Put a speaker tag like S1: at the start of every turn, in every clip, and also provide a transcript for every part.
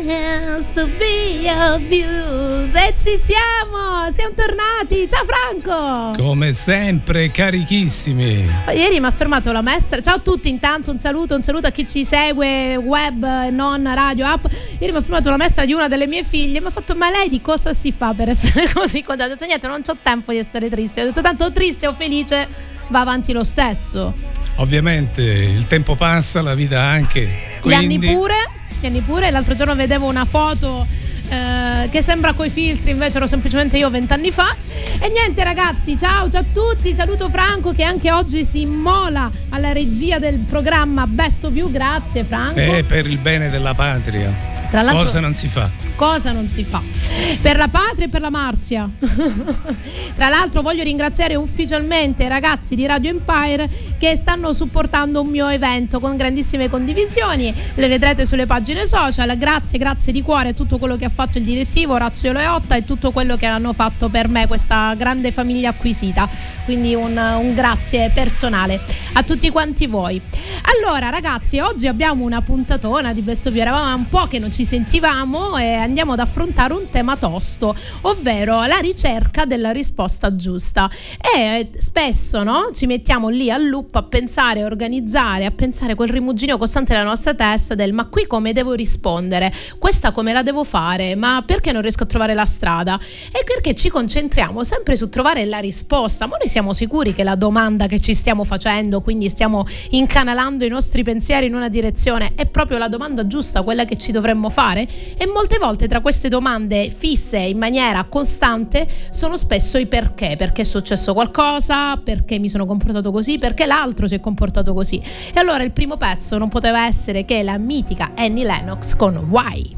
S1: Has to be abused. E ci siamo! Siamo tornati! Ciao Franco!
S2: Come sempre, carichissimi.
S1: Ieri mi ha fermato la maestra. Ciao a tutti, intanto un saluto, un saluto a chi ci segue, web e non radio, app. Ieri mi ha fermato la maestra di una delle mie figlie. Mi ha fatto, ma lei di cosa si fa per essere così contenta? Ho detto, niente, non ho tempo di essere triste. Ho detto, tanto triste o felice va avanti lo stesso.
S2: Ovviamente il tempo passa, la vita anche.
S1: Gli anni
S2: quindi-
S1: pure, anni pure. L'altro giorno vedevo una foto eh, che sembra coi filtri, invece ero semplicemente io vent'anni fa. E niente ragazzi, ciao, ciao a tutti, saluto Franco che anche oggi si immola alla regia del programma Best of You, grazie Franco.
S2: Eh, per il bene della patria.
S1: Tra l'altro-
S2: Cosa non si fa?
S1: Cosa non si fa? Per la patria e per la Marzia. Tra l'altro voglio ringraziare ufficialmente i ragazzi di Radio Empire che stanno supportando un mio evento con grandissime condivisioni. Le vedrete sulle pagine social. Grazie, grazie di cuore a tutto quello che ha fatto il direttivo Orazio Leotta e tutto quello che hanno fatto per me questa grande famiglia acquisita. Quindi un, un grazie personale a tutti quanti voi. Allora ragazzi, oggi abbiamo una puntatona di Best of. Eravamo un po' che non ci sentivamo e andiamo ad affrontare un tema tosto, ovvero la ricerca della risposta giusta. E spesso no, ci mettiamo lì al loop a pensare, a organizzare, a pensare quel rimuginio costante nella nostra testa del ma qui come devo rispondere? Questa come la devo fare? Ma perché non riesco a trovare la strada? E perché ci concentriamo sempre su trovare la risposta, ma noi siamo sicuri che la domanda che ci stiamo facendo, quindi stiamo incanalando i nostri pensieri in una direzione, è proprio la domanda giusta, quella che ci dovremmo fare? E molte volte tra queste domande fisse in maniera costante sono spesso i perché, perché è successo qualcosa, perché mi sono comportato così, perché l'altro si è comportato così. E allora il primo pezzo non poteva essere che la mitica Annie Lennox con. Why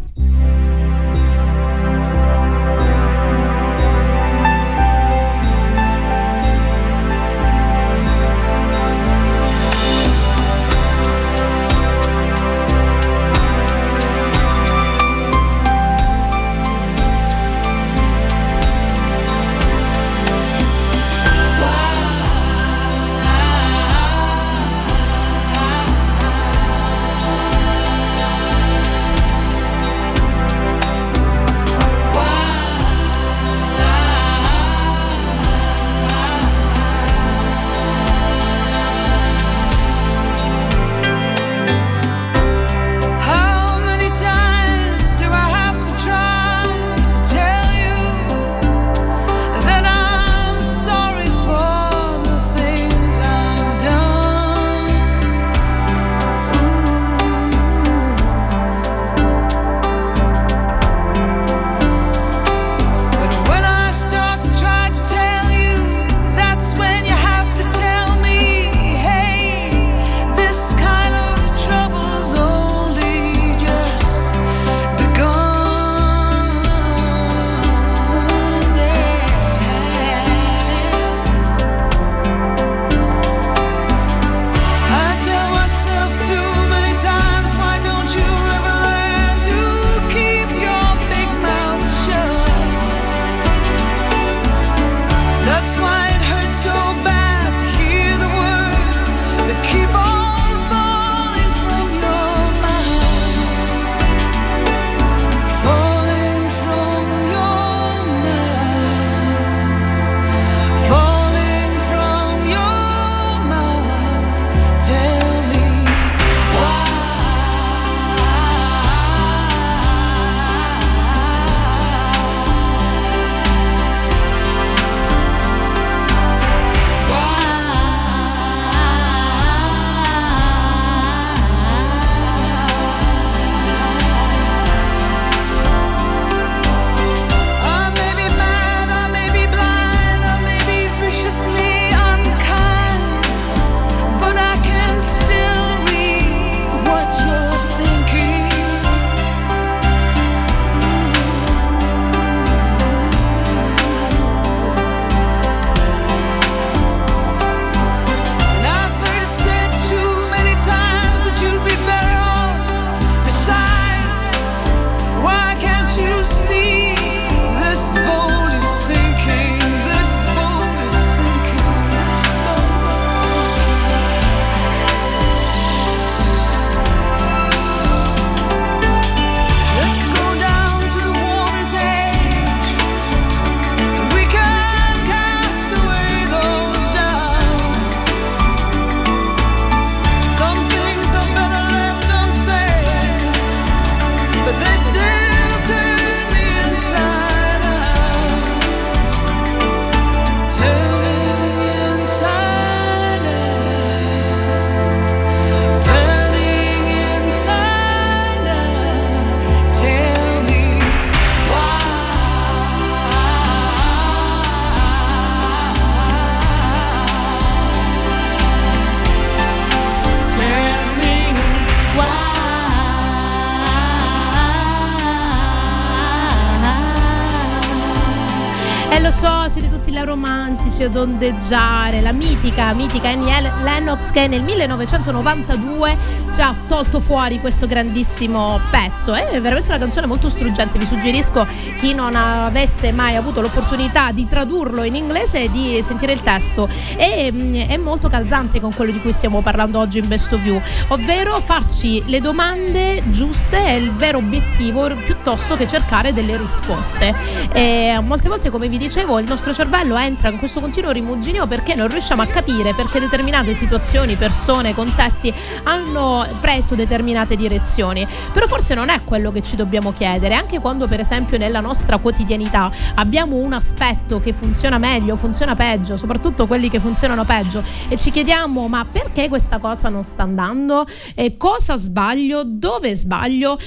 S1: romantici ad ondeggiare. La mitica, mitica Annie Lennox che nel 1992 ci ha tolto fuori questo grandissimo pezzo. È veramente una canzone molto struggente. Vi suggerisco chi non avesse mai avuto l'opportunità di tradurlo in inglese di sentire il testo. E, mm, è molto calzante con quello di cui stiamo parlando oggi in Best of You, ovvero farci le domande giuste è il vero obiettivo piuttosto che cercare delle risposte. E molte volte, come vi dicevo, il nostro cervello entra in questo continuo rimuginio perché non riusciamo a capire perché determinate situazioni, persone, contesti hanno preso determinate direzioni. Però forse non è quello che ci dobbiamo chiedere, anche quando per esempio nella nostra quotidianità abbiamo un aspetto che funziona meglio, funziona peggio, soprattutto quelli che funzionano peggio e ci chiediamo ma perché questa cosa non sta andando? E cosa sbaglio? Dove sbaglio?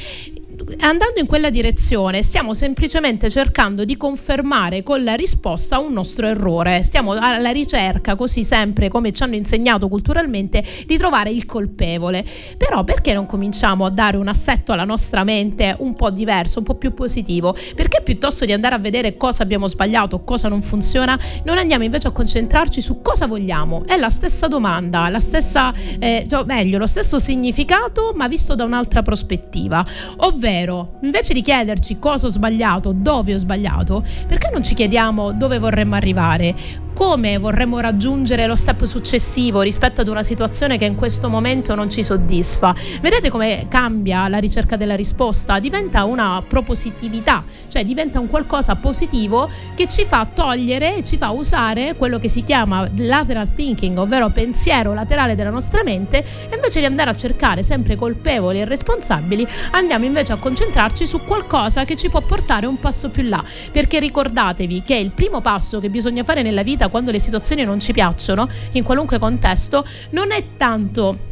S1: Andando in quella direzione stiamo semplicemente cercando di confermare con la risposta un nostro errore. Stiamo alla ricerca, così sempre come ci hanno insegnato culturalmente, di trovare il colpevole. Però perché non cominciamo a dare un assetto alla nostra mente un po' diverso, un po' più positivo? Perché piuttosto di andare a vedere cosa abbiamo sbagliato, cosa non funziona, non andiamo invece a concentrarci su cosa vogliamo? È la stessa domanda, la stessa, eh, cioè, meglio, lo stesso significato, ma visto da un'altra prospettiva. Ovvero Ovvero, invece di chiederci cosa ho sbagliato, dove ho sbagliato, perché non ci chiediamo dove vorremmo arrivare? come vorremmo raggiungere lo step successivo rispetto ad una situazione che in questo momento non ci soddisfa. Vedete come cambia la ricerca della risposta? Diventa una propositività, cioè diventa un qualcosa positivo che ci fa togliere e ci fa usare quello che si chiama lateral thinking, ovvero pensiero laterale della nostra mente, e invece di andare a cercare sempre colpevoli e responsabili, andiamo invece a concentrarci su qualcosa che ci può portare un passo più là, perché ricordatevi che il primo passo che bisogna fare nella vita quando le situazioni non ci piacciono, in qualunque contesto, non è tanto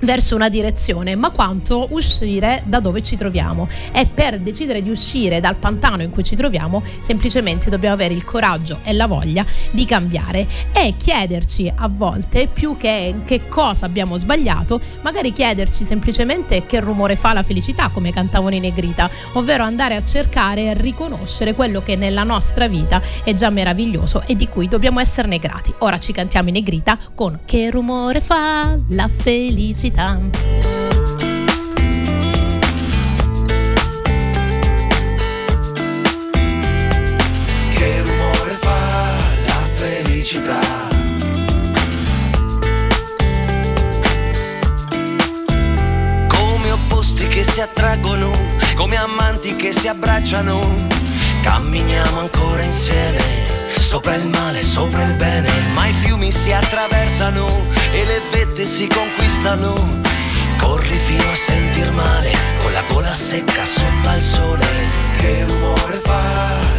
S1: verso una direzione, ma quanto uscire da dove ci troviamo. E per decidere di uscire dal pantano in cui ci troviamo, semplicemente dobbiamo avere il coraggio e la voglia di cambiare e chiederci a volte più che che cosa abbiamo sbagliato, magari chiederci semplicemente che rumore fa la felicità, come cantavano i Negrita, ovvero andare a cercare e riconoscere quello che nella nostra vita è già meraviglioso e di cui dobbiamo esserne grati. Ora ci cantiamo i Negrita con Che rumore fa la felicità felicità.
S3: Che rumore fa la felicità?
S4: Come opposti che si attraggono, come amanti che si abbracciano, camminiamo ancora insieme. Sopra il male, sopra il bene, ma i fiumi si attraversano e le vette si conquistano. Corri fino a sentir male, con la gola secca sotto al sole.
S3: Che rumore fa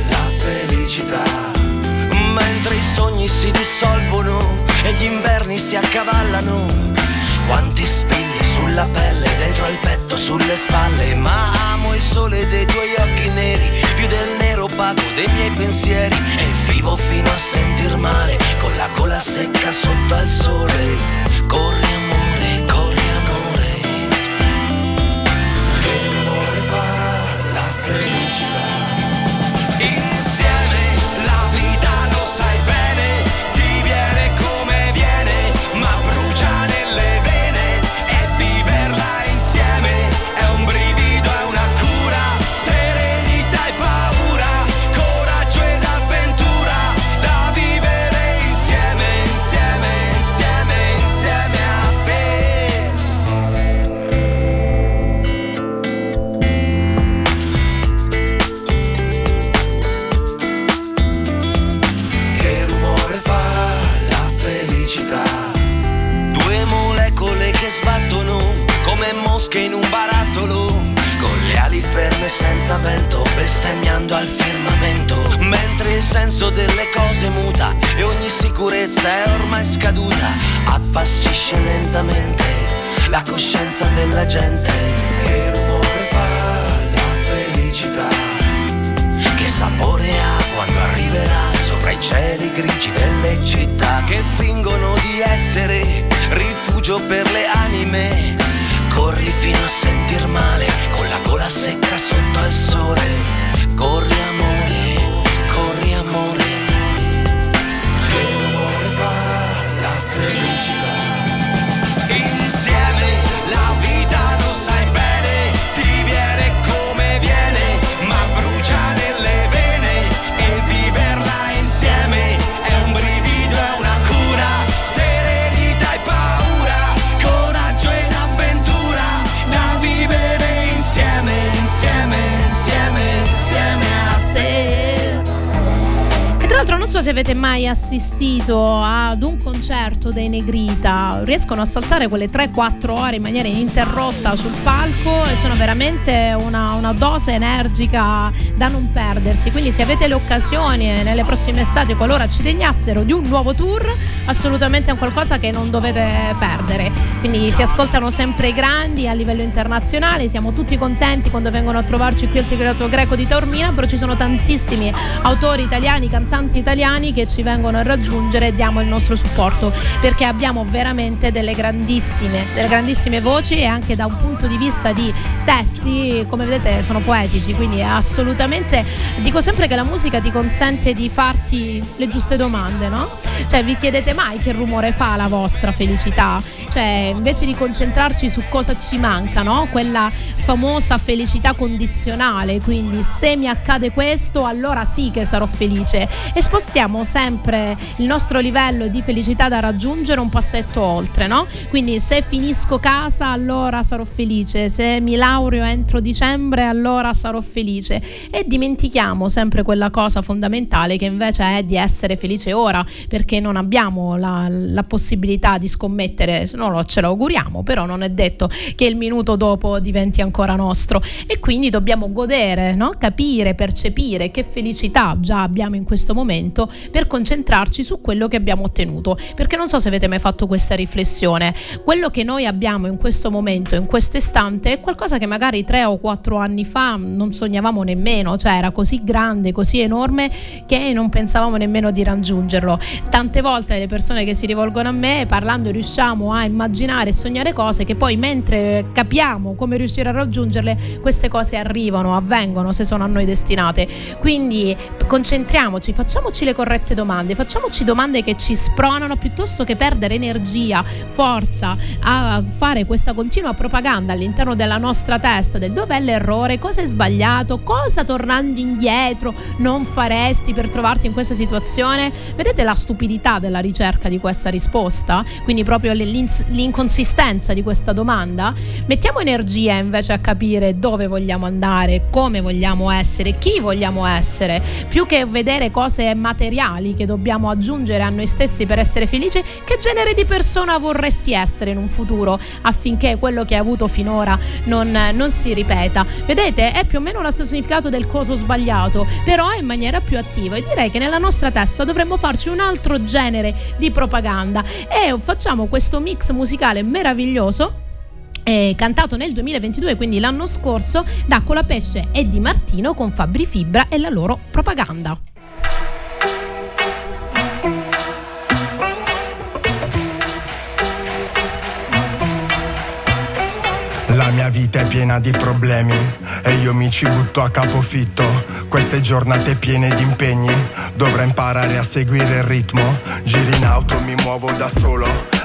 S3: la felicità?
S4: Mentre i sogni si dissolvono e gli inverni si accavallano. Quanti spilli sulla pelle, dentro il petto, sulle spalle. Ma amo opaco dei miei pensieri. E vivo fino a sentir male, con la gola secca sotto al sole. Corri senza vento, bestemmiando al firmamento, mentre il senso delle cose muta e ogni sicurezza è ormai scaduta, appassisce lentamente la coscienza della gente.
S3: Che rumore fa la felicità?
S4: Che sapore ha quando arriverà sopra i cieli grigi delle città che fingono di essere rifugio per le anime. Corri fino a sentir male con la gola secca sotto al sole. Corri
S1: avete mai assistito ad un concerto dei Negrita, riescono a saltare quelle 3-4 ore in maniera ininterrotta sul palco e sono veramente una, una dose energica da non perdersi. Quindi se avete le occasioni e nelle prossime estate, qualora ci degnassero di un nuovo tour, assolutamente è un qualcosa che non dovete perdere. Quindi si ascoltano sempre i grandi a livello internazionale, siamo tutti contenti quando vengono a trovarci qui al Teatro Greco di Taormina, però ci sono tantissimi autori italiani, cantanti italiani che ci vengono a raggiungere e diamo il nostro supporto perché abbiamo veramente delle grandissime, delle grandissime voci e anche da un punto di vista di testi, come vedete, sono poetici, quindi è assolutamente dico sempre che la musica ti consente di farti le giuste domande, no? Cioè vi chiedete mai che rumore fa la vostra felicità? Cioè, invece di concentrarci su cosa ci manca, no? Quella famosa felicità condizionale, quindi se mi accade questo, allora sì che sarò felice. E spostiamo sempre il nostro livello di felicità da raggiungere un passetto oltre, no? Quindi se finisco casa, allora sarò felice, se mi laureo entro dicembre, allora sarò felice. E dimentichiamo sempre quella cosa fondamentale che invece è di essere felice ora, perché non abbiamo la, la possibilità di scommettere, non lo, ce lo auguriamo, però non è detto che il minuto dopo diventi ancora nostro. E quindi dobbiamo godere, no? capire, percepire che felicità già abbiamo in questo momento per concentrarci su quello che abbiamo ottenuto. Perché non so se avete mai fatto questa riflessione, quello che noi abbiamo in questo momento, in questo istante, è qualcosa che magari tre o quattro anni fa non sognavamo nemmeno, cioè era così grande, così enorme che non pensavamo nemmeno di raggiungerlo. Tante volte le persone che si rivolgono a me parlando riusciamo a immaginare e sognare cose che poi mentre capiamo come riuscire a raggiungerle, queste cose arrivano, avvengono se sono a noi destinate. Quindi concentriamoci, facciamoci le corrette domande, facciamoci domande che ci spronano piuttosto che perdere energia, forza a fare questa continua propaganda all'interno della nostra testa del dov'è l'errore, cosa è sbagliato, cosa tornando indietro non faresti per trovarti in questa situazione. Vedete la stupidità della ricerca di questa risposta? Quindi proprio l'inconsistenza di questa domanda? Mettiamo energia invece a capire dove vogliamo andare, come vogliamo essere, chi vogliamo essere, più che vedere cose materiali che dobbiamo aggiungere a noi stessi per essere felici, che genere di persona vorresti essere in un futuro affinché quello che hai avuto finora non, non si ripeta? Vedete, è più o meno lo stesso significato del coso sbagliato, però in maniera più attiva e direi che nella nostra testa dovremmo farci un altro genere di propaganda e facciamo questo mix musicale meraviglioso eh, cantato nel 2022, quindi l'anno scorso, da Colapesce e Di Martino con Fabri Fibra e la loro propaganda.
S5: Mia vita è piena di problemi e io mi ci butto a capofitto. Queste giornate piene di impegni, dovrei imparare a seguire il ritmo. Giri in auto, mi muovo da solo,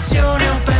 S4: immaginazione ho perso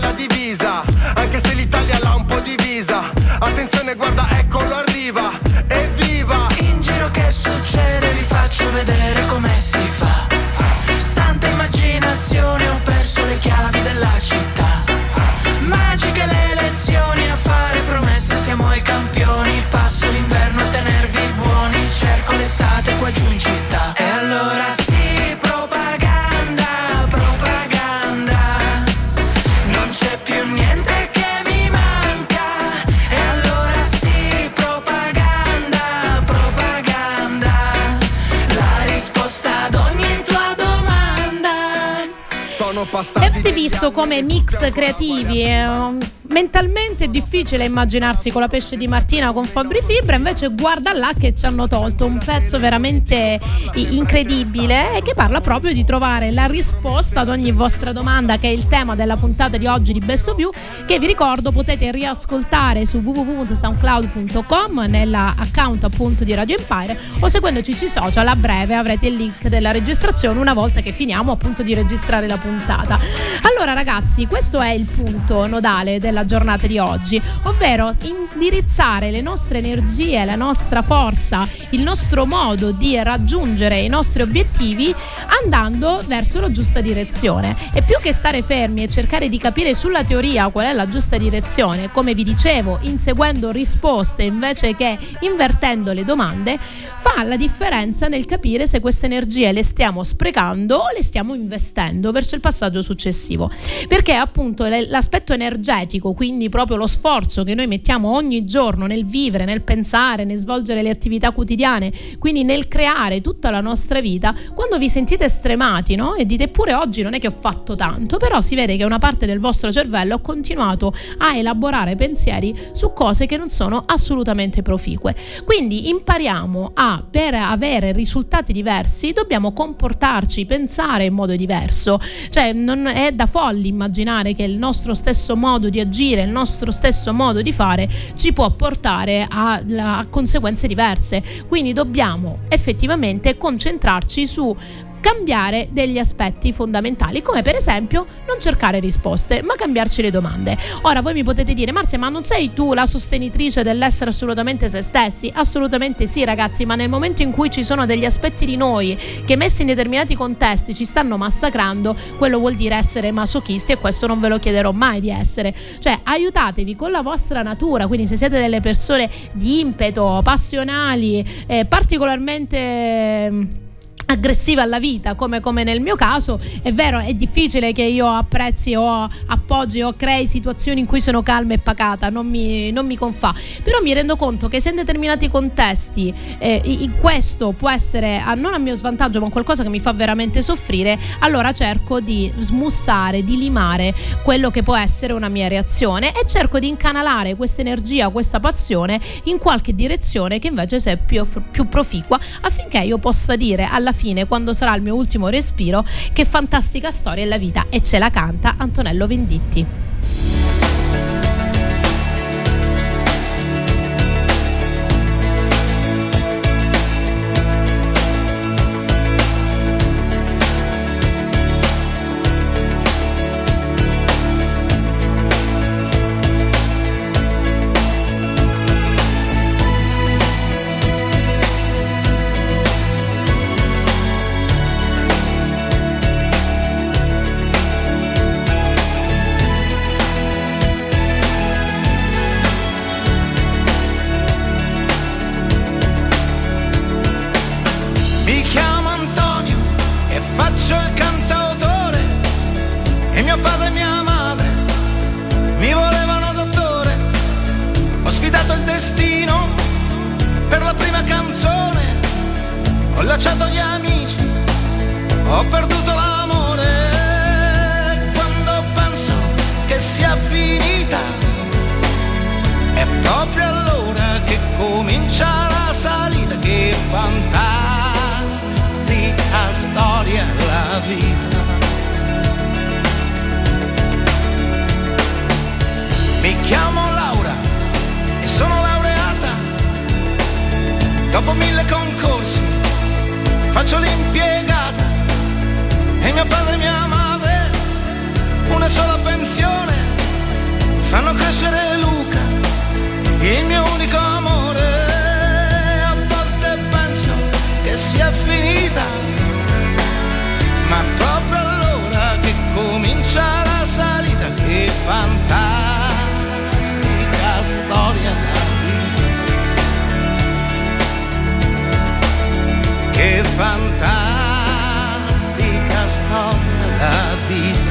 S5: come chi ha la
S1: visto come mix creativi? Mentalmente è difficile immaginarsi con la pesce di Martina con Fabri Fibra, invece guarda là che ci hanno tolto un pezzo veramente incredibile e che parla proprio di trovare la risposta ad ogni vostra domanda, che è il tema della puntata di oggi di Best of You, che vi ricordo potete riascoltare su www.soundcloud.com nella account appunto di Radio Empire o seguendoci sui social a breve avrete il link della registrazione una volta che finiamo appunto di registrare la puntata. Allora ragazzi, questo è il punto nodale della giornata di oggi, ovvero indirizzare le nostre energie, la nostra forza, il nostro modo di raggiungere i nostri obiettivi andando verso la giusta direzione. E più che stare fermi e cercare di capire sulla teoria qual è la giusta direzione, come vi dicevo, inseguendo risposte invece che invertendo le domande, fa la differenza nel capire se queste energie le stiamo sprecando o le stiamo investendo verso il passaggio successivo. Perché appunto l'aspetto energetico, quindi proprio lo sforzo che noi mettiamo ogni giorno nel vivere, nel pensare, nel svolgere le attività quotidiane, quindi nel creare tutta la nostra vita, quando vi sentite stremati, no? E dite pure oggi non è che ho fatto tanto, però si vede che una parte del vostro cervello ha continuato a elaborare pensieri su cose che non sono assolutamente proficue. Quindi impariamo a per avere risultati diversi dobbiamo comportarci, pensare in modo diverso. Cioè non è da folli immaginare che il nostro stesso modo di agire, il nostro stesso modo di fare ci può portare a, a conseguenze diverse. Quindi dobbiamo effettivamente concentrarci su cambiare degli aspetti fondamentali, come per esempio non cercare risposte, ma cambiarci le domande. Ora voi mi potete dire, Marzia, ma non sei tu la sostenitrice dell'essere assolutamente se stessi? Assolutamente sì, ragazzi, ma nel momento in cui ci sono degli aspetti di noi che messi in determinati contesti ci stanno massacrando, quello vuol dire essere masochisti e questo non ve lo chiederò mai di essere. Cioè, aiutatevi con la vostra natura, quindi se siete delle persone di impeto, passionali, eh, particolarmente aggressiva alla vita come, come nel mio caso. È vero è difficile che io apprezzi o appoggi o crei situazioni in cui sono calma e pacata non mi, non mi confà però mi rendo conto che se in determinati contesti eh, questo può essere a- non a mio svantaggio ma qualcosa che mi fa veramente soffrire allora cerco di smussare di limare quello che può essere una mia reazione e cerco di incanalare questa energia questa passione in qualche direzione che invece sia più, più proficua affinché io possa dire alla fine, quando sarà il mio ultimo respiro, che fantastica storia è la vita e ce la canta Antonello Venditti.
S3: Ho perduto l'amore. Quando penso che sia finita, è proprio allora che comincia la salita, che fantastica storia la vita. Mi chiamo Laura e sono laureata. Dopo mille concorsi faccio l'impiegata e mio padre e mia madre una sola pensione fanno crescere Luca, il mio unico amore. A volte penso che sia finita, ma proprio allora che comincia la salita, che fantastica storia la vita. Che fantastica la
S6: vida.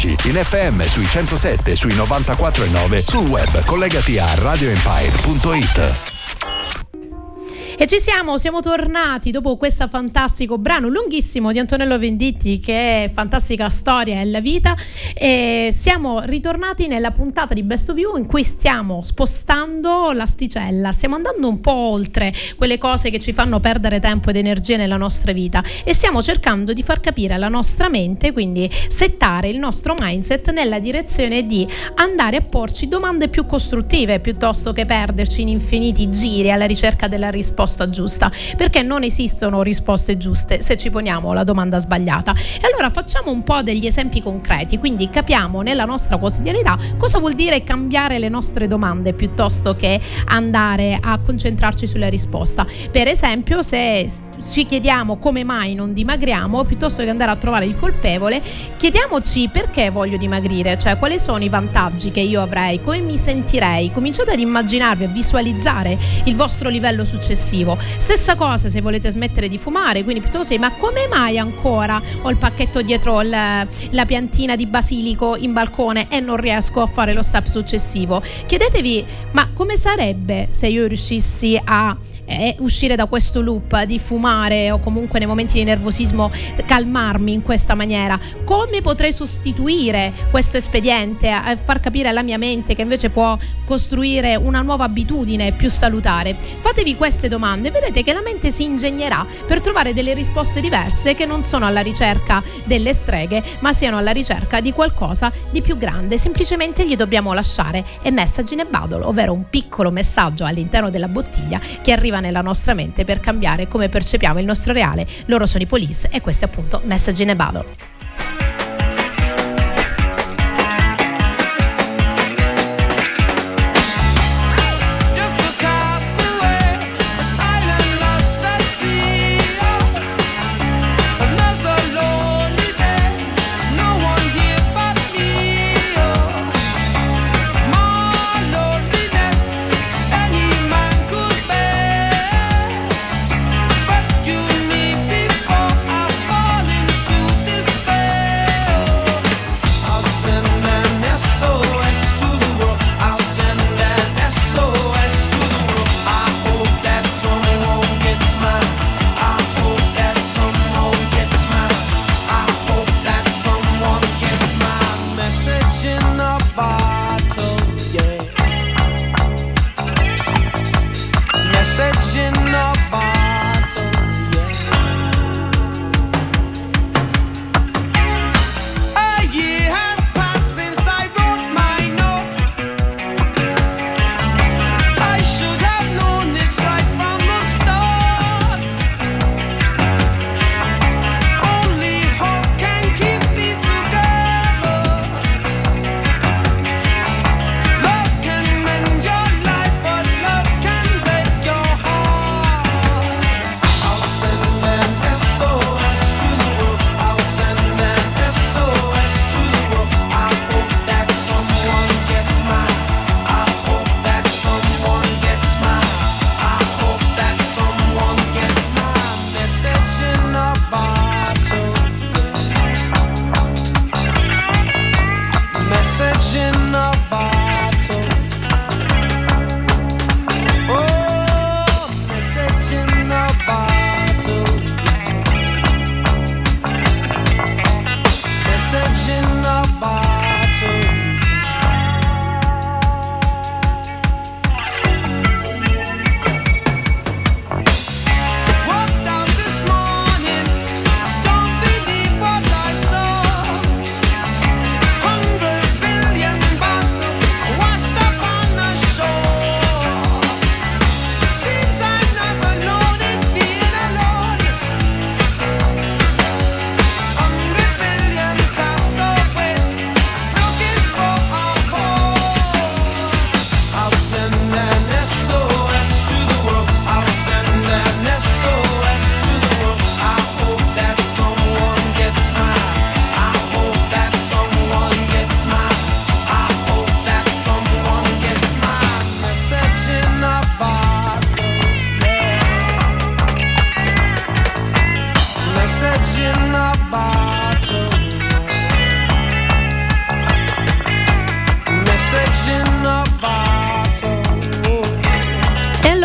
S6: Ascoltarci. In FM sui 107, sui 94 e 9, sul web collegati a radioempire.it.
S1: E ci siamo, siamo tornati dopo questo fantastico brano lunghissimo di Antonello Venditti che è fantastica storia e la vita. E siamo ritornati nella puntata di Best of You in cui stiamo spostando l'asticella, stiamo andando un po' oltre quelle cose che ci fanno perdere tempo ed energia nella nostra vita. E stiamo cercando di far capire alla nostra mente, quindi settare il nostro mindset nella direzione di andare a porci domande più costruttive piuttosto che perderci in infiniti giri alla ricerca della risposta risposta giusta, perché non esistono risposte giuste se ci poniamo la domanda sbagliata. E allora facciamo un po' degli esempi concreti, quindi capiamo nella nostra quotidianità cosa vuol dire cambiare le nostre domande piuttosto che andare a concentrarci sulla risposta. Per esempio, se ci chiediamo come mai non dimagriamo, piuttosto che andare a trovare il colpevole, chiediamoci perché voglio dimagrire, cioè quali sono i vantaggi che io avrei, come mi sentirei. Cominciate ad immaginarvi, a visualizzare il vostro livello successivo. Stessa cosa se volete smettere di fumare, quindi piuttosto ma come mai ancora ho il pacchetto dietro il, la piantina di basilico in balcone e non riesco a fare lo step successivo? Chiedetevi, ma come sarebbe se io riuscissi a eh, uscire da questo loop di fumare o comunque nei momenti di nervosismo calmarmi in questa maniera? Come potrei sostituire questo espediente a far capire alla mia mente che invece può costruire una nuova abitudine più salutare? Fatevi queste domande e vedete che la mente si ingegnerà per trovare delle risposte diverse che non sono alla ricerca delle streghe, ma siano alla ricerca di qualcosa di più grande. Semplicemente gli dobbiamo lasciare a message in a bottle, ovvero un piccolo messaggio all'interno della bottiglia che arriva nella nostra mente per cambiare come percepiamo il nostro reale. Loro sono i police e questo è appunto Message in a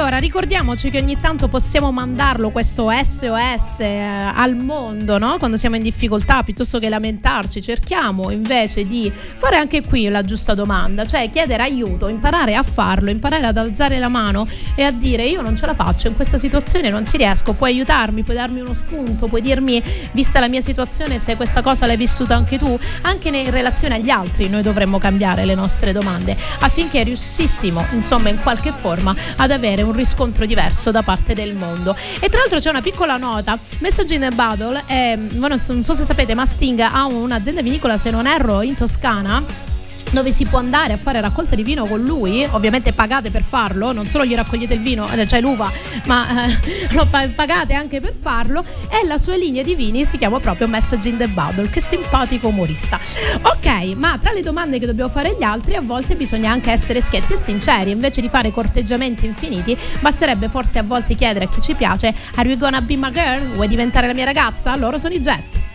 S1: Bottle. ricordiamoci che ogni tanto possiamo mandarlo questo SOS eh, al mondo, no? Quando siamo in difficoltà, piuttosto che lamentarci, cerchiamo invece di fare anche qui la giusta domanda, cioè chiedere aiuto, imparare a farlo, imparare ad alzare la mano e a dire io non ce la faccio in questa situazione, non ci riesco, puoi aiutarmi, puoi darmi uno spunto, puoi dirmi vista la mia situazione se questa cosa l'hai vissuta anche tu, anche in relazione agli altri noi dovremmo cambiare le nostre domande affinché riuscissimo insomma in qualche forma ad avere un riscontro diverso da parte del mondo. E tra l'altro c'è una piccola nota, Message in a Battle, è, non so se sapete, ma Sting ha un'azienda vinicola, se non erro, in Toscana dove si può andare a fare raccolta di vino con lui, ovviamente pagate per farlo, non solo gli raccogliete il vino, cioè l'uva, ma eh, lo pagate anche per farlo e la sua linea di vini si chiama proprio Message in the Bubble, che simpatico umorista. Ok, ma tra le domande che dobbiamo fare agli altri a volte bisogna anche essere schietti e sinceri, invece di fare corteggiamenti infiniti, basterebbe forse a volte chiedere a chi ci piace Are you gonna be my girl? Vuoi diventare la mia ragazza? Loro sono i jet.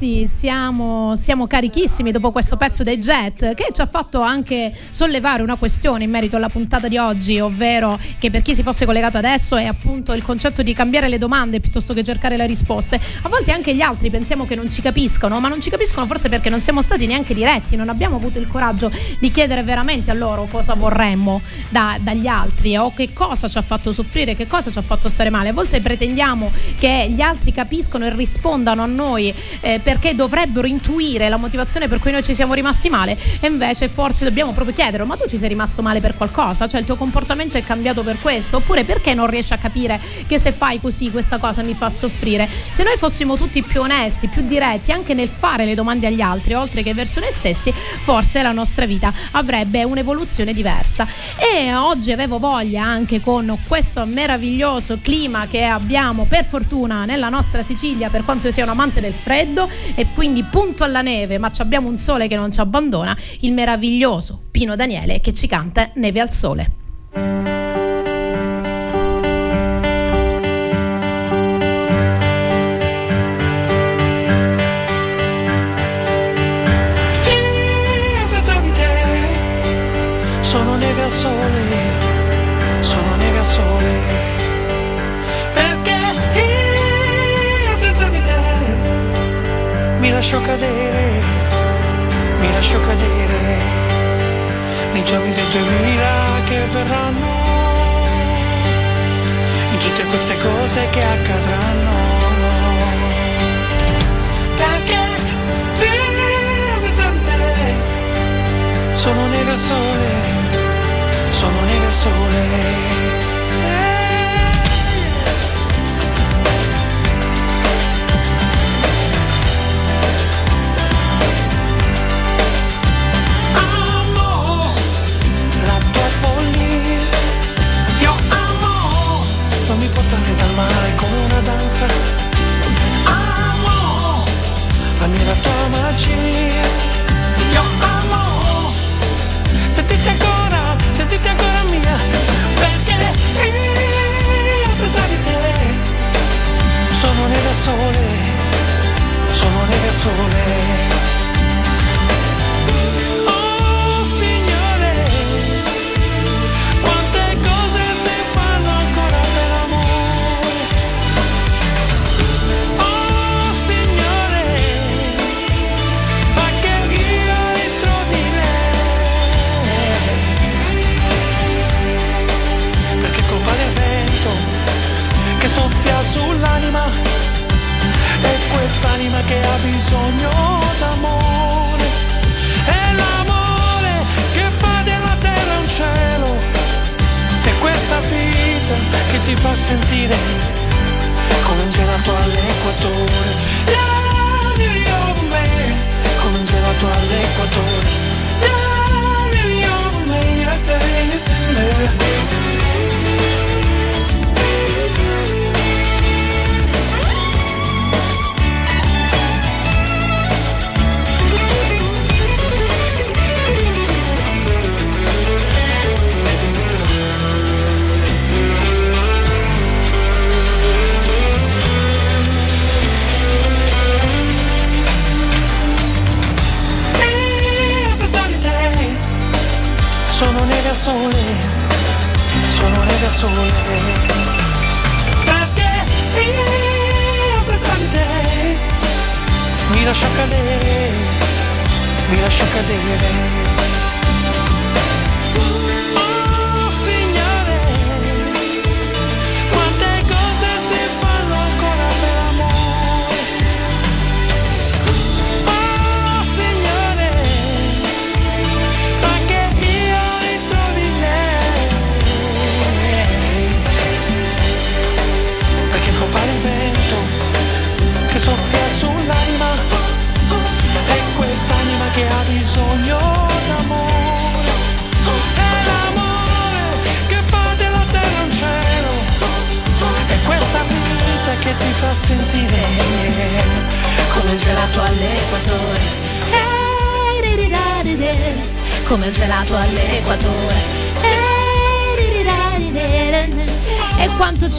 S1: Ragazzi siamo, siamo carichissimi dopo questo pezzo dei Jet che ci ha fatto anche sollevare una questione in merito alla puntata di oggi, ovvero che per chi si fosse collegato adesso è appunto il concetto di cambiare le domande piuttosto che cercare le risposte. A volte anche gli altri pensiamo che non ci capiscono, ma non ci capiscono forse perché non siamo stati neanche diretti, non abbiamo avuto il coraggio di chiedere veramente a loro cosa vorremmo da- dagli altri o che cosa ci ha fatto soffrire, che cosa ci ha fatto stare male. A volte pretendiamo che gli altri capiscono e rispondano a noi eh, perché dovrebbero intuire la motivazione per cui noi ci siamo rimasti male e invece forse dobbiamo proprio chiedere ma tu ci sei rimasto male per qualcosa? Cioè il tuo comportamento è cambiato per questo? Oppure perché non riesci a capire che se fai così questa cosa mi fa soffrire? Se noi fossimo tutti più onesti, più diretti anche nel fare le domande agli altri oltre che verso noi stessi, forse la nostra vita avrebbe un'evoluzione diversa. E oggi avevo voglia anche con questo meraviglioso clima che abbiamo per fortuna nella nostra Sicilia per quanto io sia un amante del freddo e quindi punto alla neve ma abbiamo un sole che non ci abbandona, il meraviglioso Pino Daniele che ci canta Neve al sole.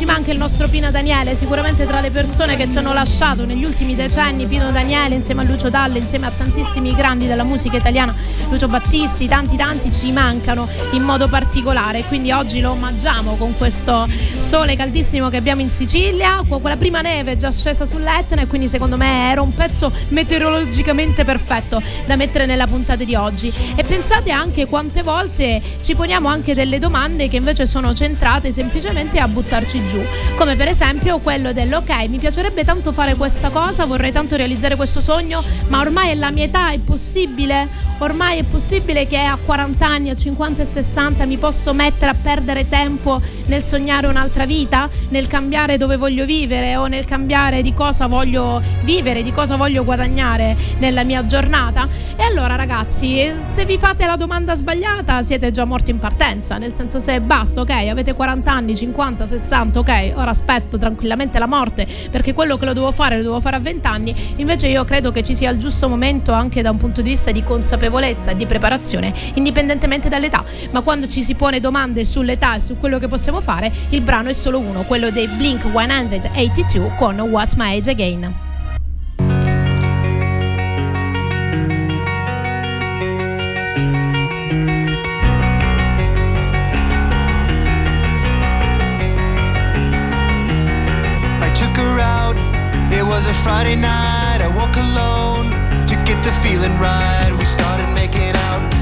S1: Ci manca il nostro Pino Daniele, sicuramente tra le persone che ci hanno lasciato negli ultimi decenni, Pino Daniele insieme a Lucio Dalle, insieme a tantissimi grandi della musica italiana, Lucio Battisti, tanti tanti ci mancano in modo particolare. Quindi oggi lo omaggiamo con questo sole caldissimo che abbiamo in Sicilia, con quella prima neve già scesa sull'Etna e quindi secondo me era un pezzo meteorologicamente perfetto da mettere nella puntata di oggi. E pensate anche quante volte ci poniamo anche delle domande che invece sono centrate semplicemente a buttarci giù, come per esempio quello dell'ok, mi piacerebbe tanto fare questa cosa, vorrei tanto realizzare questo sogno, ma ormai è la mia età, è possibile? Ormai è possibile che a 40 anni, a 50 e 60 mi posso mettere a perdere tempo nel sognare un'altra vita, nel cambiare dove voglio vivere o nel cambiare di cosa voglio vivere, di cosa voglio guadagnare nella mia giornata? E allora ragazzi, se vi fate la domanda sbagliata siete già morti in partenza, nel senso se basta, ok, avete 40 anni, 50, 60, ok, ora aspetto tranquillamente la morte perché quello che lo devo fare lo devo fare a 20 anni, invece io credo che ci sia il giusto momento anche da un punto di vista di consapevolezza e di preparazione, indipendentemente dall'età, ma quando ci si pone domande sull'età e su quello che possiamo fare, il brano è solo uno, quello dei Blink 182 con What's My Age Again.
S3: Friday night. I woke alone to get the feeling right.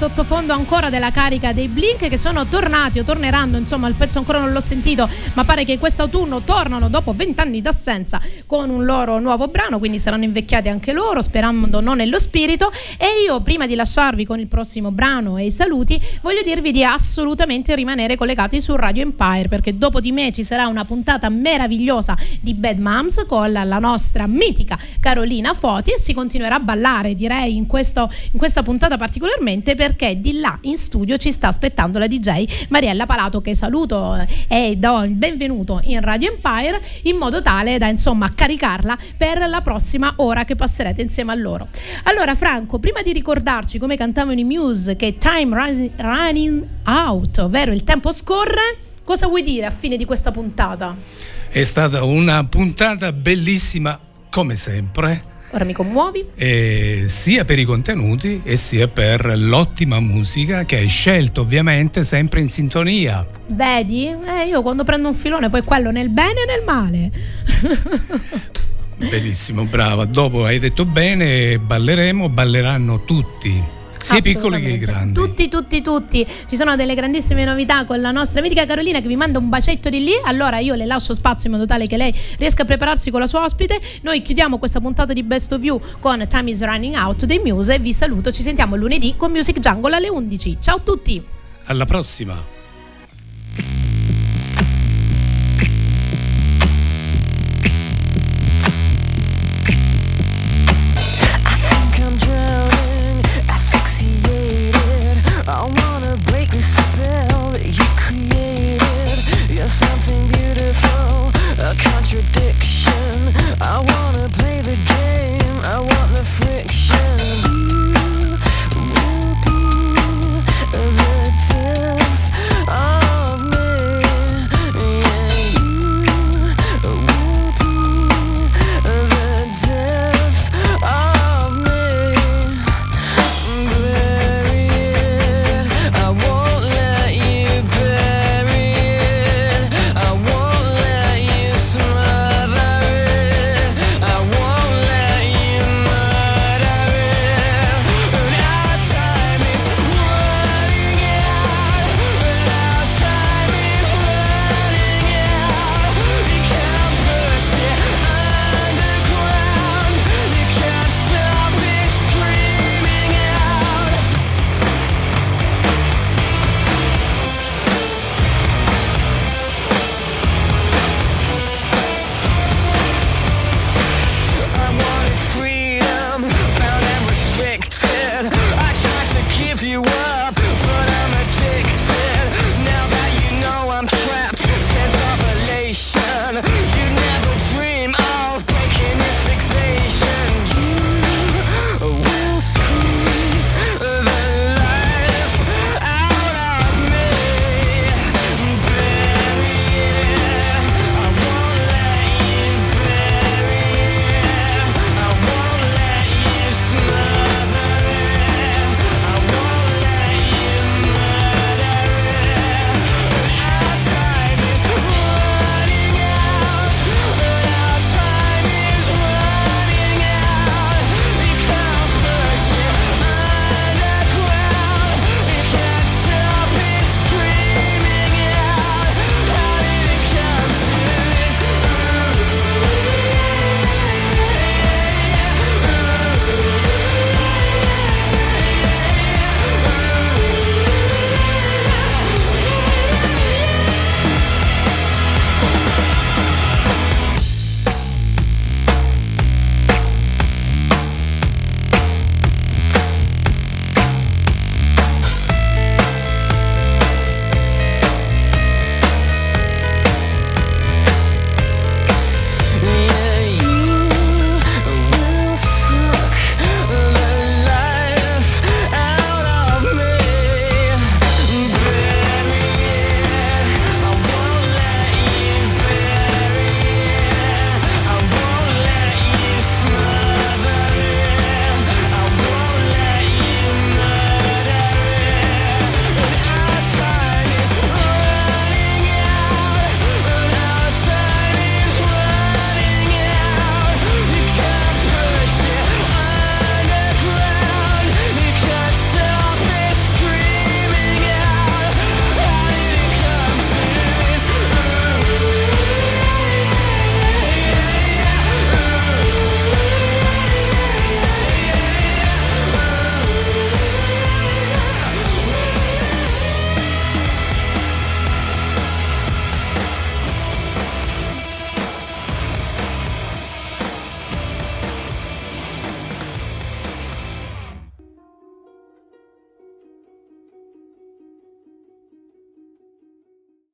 S1: Sottofondo ancora della carica dei Blink che sono tornati o torneranno, insomma il pezzo ancora non l'ho sentito, ma pare che quest'autunno tornano dopo vent'anni d'assenza con un loro nuovo brano, quindi saranno invecchiati anche loro, sperando non nello spirito. E io prima di lasciarvi con il prossimo brano e i saluti, voglio dirvi di assolutamente rimanere collegati su Radio Empire, perché dopo di me ci sarà una puntata meravigliosa di Bad Moms con la, nostra mitica Carolina Foti e si continuerà a ballare, direi, in, questo, in questa puntata particolarmente perché di là in studio ci sta aspettando la DJ Mariella Palato che saluto eh, e do il benvenuto in Radio Empire in modo tale da insomma caricarla per la prossima ora che passerete insieme a loro. Allora Franco, prima di ricordarci come cantavano i Muse che Time Risi- Running Out, ovvero il tempo scorre, cosa vuoi dire a fine di questa puntata?
S2: È stata una puntata bellissima come sempre.
S1: Ora mi commuovi?
S2: eh, sia per i contenuti e sia per l'ottima musica che hai scelto ovviamente sempre in sintonia.
S1: Vedi? Eh, io quando prendo un filone poi quello nel bene e nel male.
S2: Benissimo, brava. Dopo hai detto bene, balleremo, balleranno tutti, sia piccoli che grandi.
S1: Tutti, tutti, tutti. Ci sono delle grandissime novità con la nostra mitica Carolina che vi manda un bacetto di lì. Allora io le lascio spazio in modo tale che lei riesca a prepararsi con la sua ospite. Noi chiudiamo questa puntata di Best of You con Time is Running Out dei Muse. Vi saluto, ci sentiamo lunedì con Music Jungle alle 11. Ciao a tutti!
S2: Alla prossima!
S7: something beautiful, a contradiction. I wanna play the game, I want the friction.